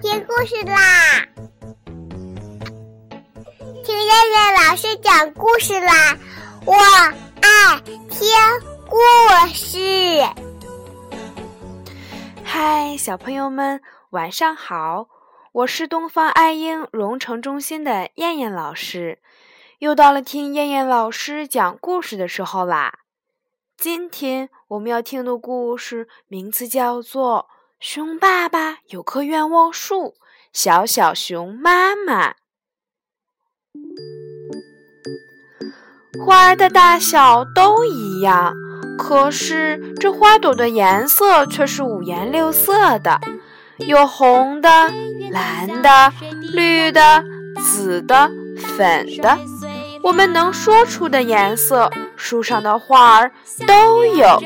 听故事啦！听燕燕老师讲故事啦！我爱听故事。嗨，小朋友们，晚上好！我是东方爱婴蓉城中心的燕燕老师，又到了听燕燕老师讲故事的时候啦。今天我们要听的故事名字叫做《熊爸爸有棵愿望树》，小小熊妈妈。花儿的大小都一样，可是这花朵的颜色却是五颜六色的，有红的、蓝的、绿的、紫的、粉的。我们能说出的颜色，树上的花儿都有。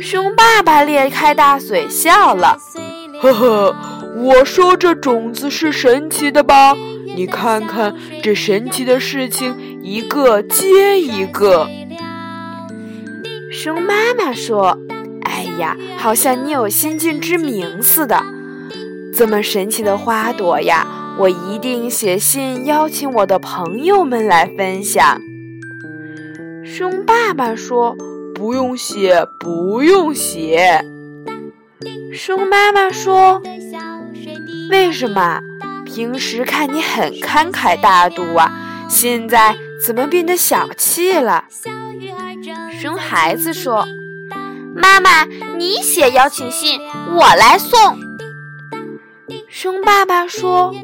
熊爸爸咧开大嘴笑了，呵呵，我说这种子是神奇的吧？你看看这神奇的事情，一个接一个。熊妈妈说：“哎呀，好像你有先见之明似的，这么神奇的花朵呀！”我一定写信邀请我的朋友们来分享。熊爸爸说：“不用写，不用写。”熊妈妈说：“为什么？平时看你很慷慨大度啊，现在怎么变得小气了？”熊孩子说：“妈妈，你写邀请信，我来送。”熊爸爸说。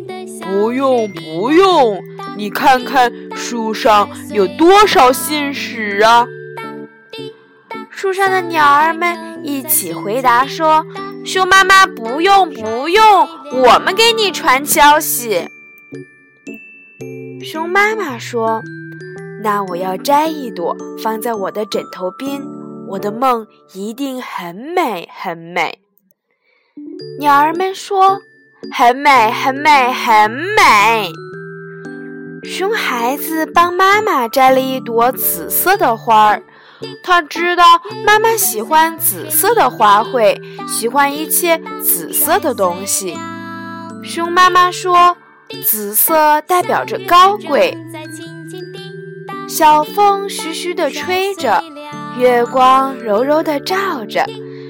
不用不用，你看看树上有多少信使啊！树上的鸟儿们一起回答说：“熊妈妈，不用不用，我们给你传消息。”熊妈妈说：“那我要摘一朵放在我的枕头边，我的梦一定很美很美。”鸟儿们说。很美，很美，很美。熊孩子帮妈妈摘了一朵紫色的花儿，他知道妈妈喜欢紫色的花卉，喜欢一切紫色的东西。熊妈妈说：“紫色代表着高贵。”小风徐徐地吹着，月光柔柔地照着，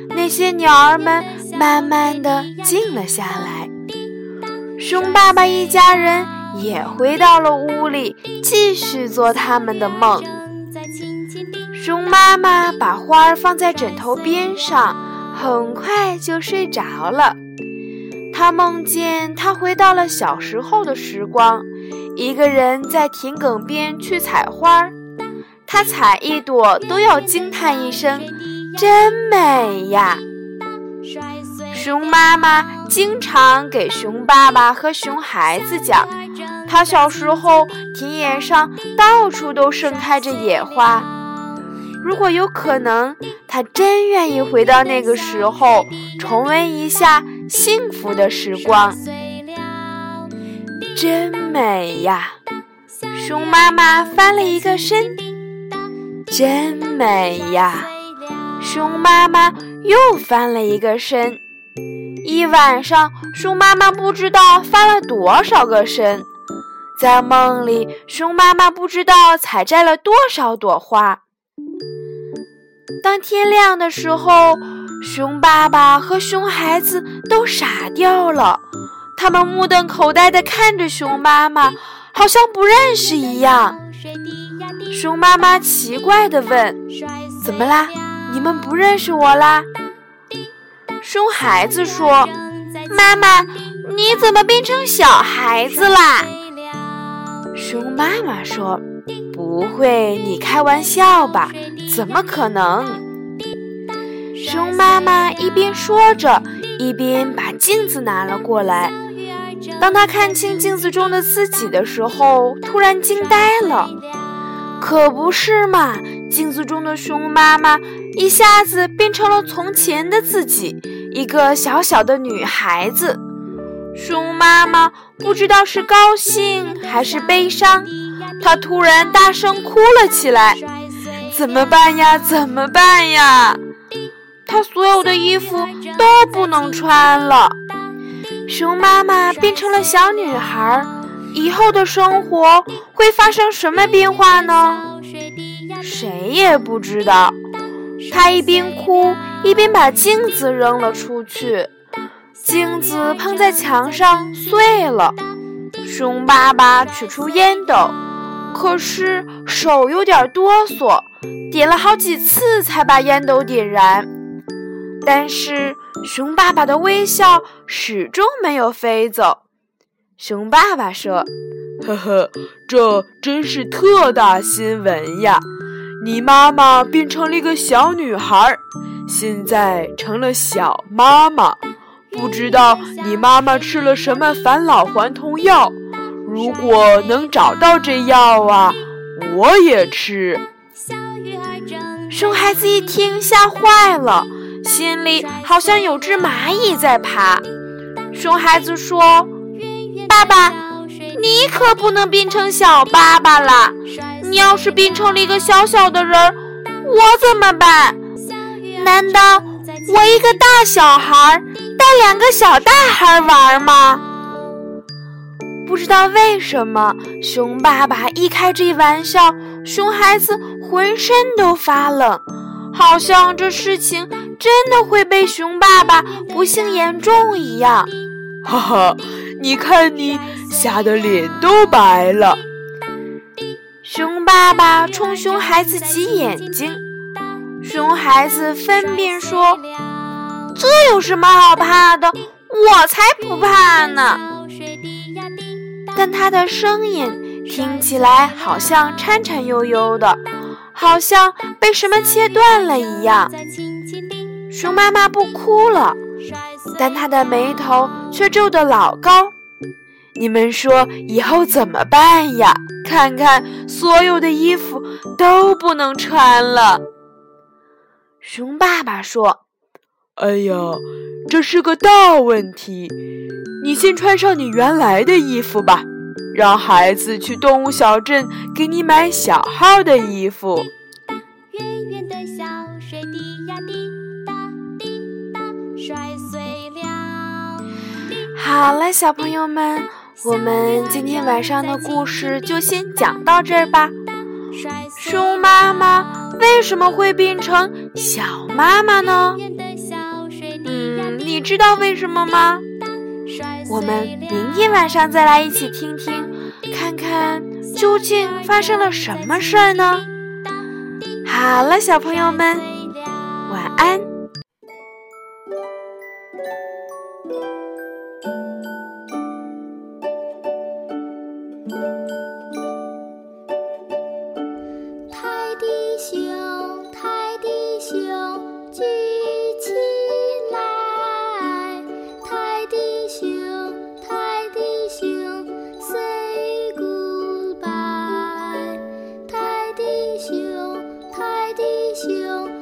那些鸟儿们慢慢地静了下来。熊爸爸一家人也回到了屋里，继续做他们的梦。熊妈妈把花儿放在枕头边上，很快就睡着了。她梦见她回到了小时候的时光，一个人在田埂边去采花儿。她采一朵都要惊叹一声：“真美呀！”熊妈妈经常给熊爸爸和熊孩子讲，他小时候田野上到处都盛开着野花。如果有可能，他真愿意回到那个时候，重温一下幸福的时光。真美呀！熊妈妈翻了一个身。真美呀！熊妈妈又翻了一个身。一晚上，熊妈妈不知道翻了多少个身，在梦里，熊妈妈不知道采摘了多少朵花。当天亮的时候，熊爸爸和熊孩子都傻掉了，他们目瞪口呆地看着熊妈妈，好像不认识一样。熊妈妈奇怪地问：“怎么啦？你们不认识我啦？”熊孩子说：“妈妈，你怎么变成小孩子啦？”熊妈妈说：“不会，你开玩笑吧？怎么可能？”熊妈妈一边说着，一边把镜子拿了过来。当他看清镜子中的自己的时候，突然惊呆了。可不是嘛！镜子中的熊妈妈一下子变成了从前的自己，一个小小的女孩子。熊妈妈不知道是高兴还是悲伤，她突然大声哭了起来：“怎么办呀？怎么办呀？”她所有的衣服都不能穿了。熊妈妈变成了小女孩，以后的生活会发生什么变化呢？谁也不知道。她一边哭，一边把镜子扔了出去，镜子碰在墙上碎了。熊爸爸取出烟斗，可是手有点哆嗦，点了好几次才把烟斗点燃。但是熊爸爸的微笑始终没有飞走。熊爸爸说：“呵呵，这真是特大新闻呀！你妈妈变成了一个小女孩，现在成了小妈妈。不知道你妈妈吃了什么返老还童药？如果能找到这药啊，我也吃。”熊孩子一听，吓坏了。心里好像有只蚂蚁在爬。熊孩子说：“爸爸，你可不能变成小爸爸了。你要是变成了一个小小的人，我怎么办？难道我一个大小孩带两个小大孩玩吗？”不知道为什么，熊爸爸一开这玩笑，熊孩子浑身都发冷，好像这事情。真的会被熊爸爸不幸言中一样，哈哈！你看你吓得脸都白了。熊爸爸冲熊孩子挤眼睛，熊孩子分辨说：“这有什么好怕的？我才不怕呢！”但他的声音听起来好像颤颤悠悠的，好像被什么切断了一样。熊妈妈不哭了，但她的眉头却皱得老高。你们说以后怎么办呀？看看所有的衣服都不能穿了。熊爸爸说：“哎呀，这是个大问题。你先穿上你原来的衣服吧，让孩子去动物小镇给你买小号的衣服。”好了，小朋友们，我们今天晚上的故事就先讲到这儿吧。熊妈妈为什么会变成小妈妈呢？嗯，你知道为什么吗？我们明天晚上再来一起听听，看看究竟发生了什么事儿呢？好了，小朋友们，晚安。泰迪熊。情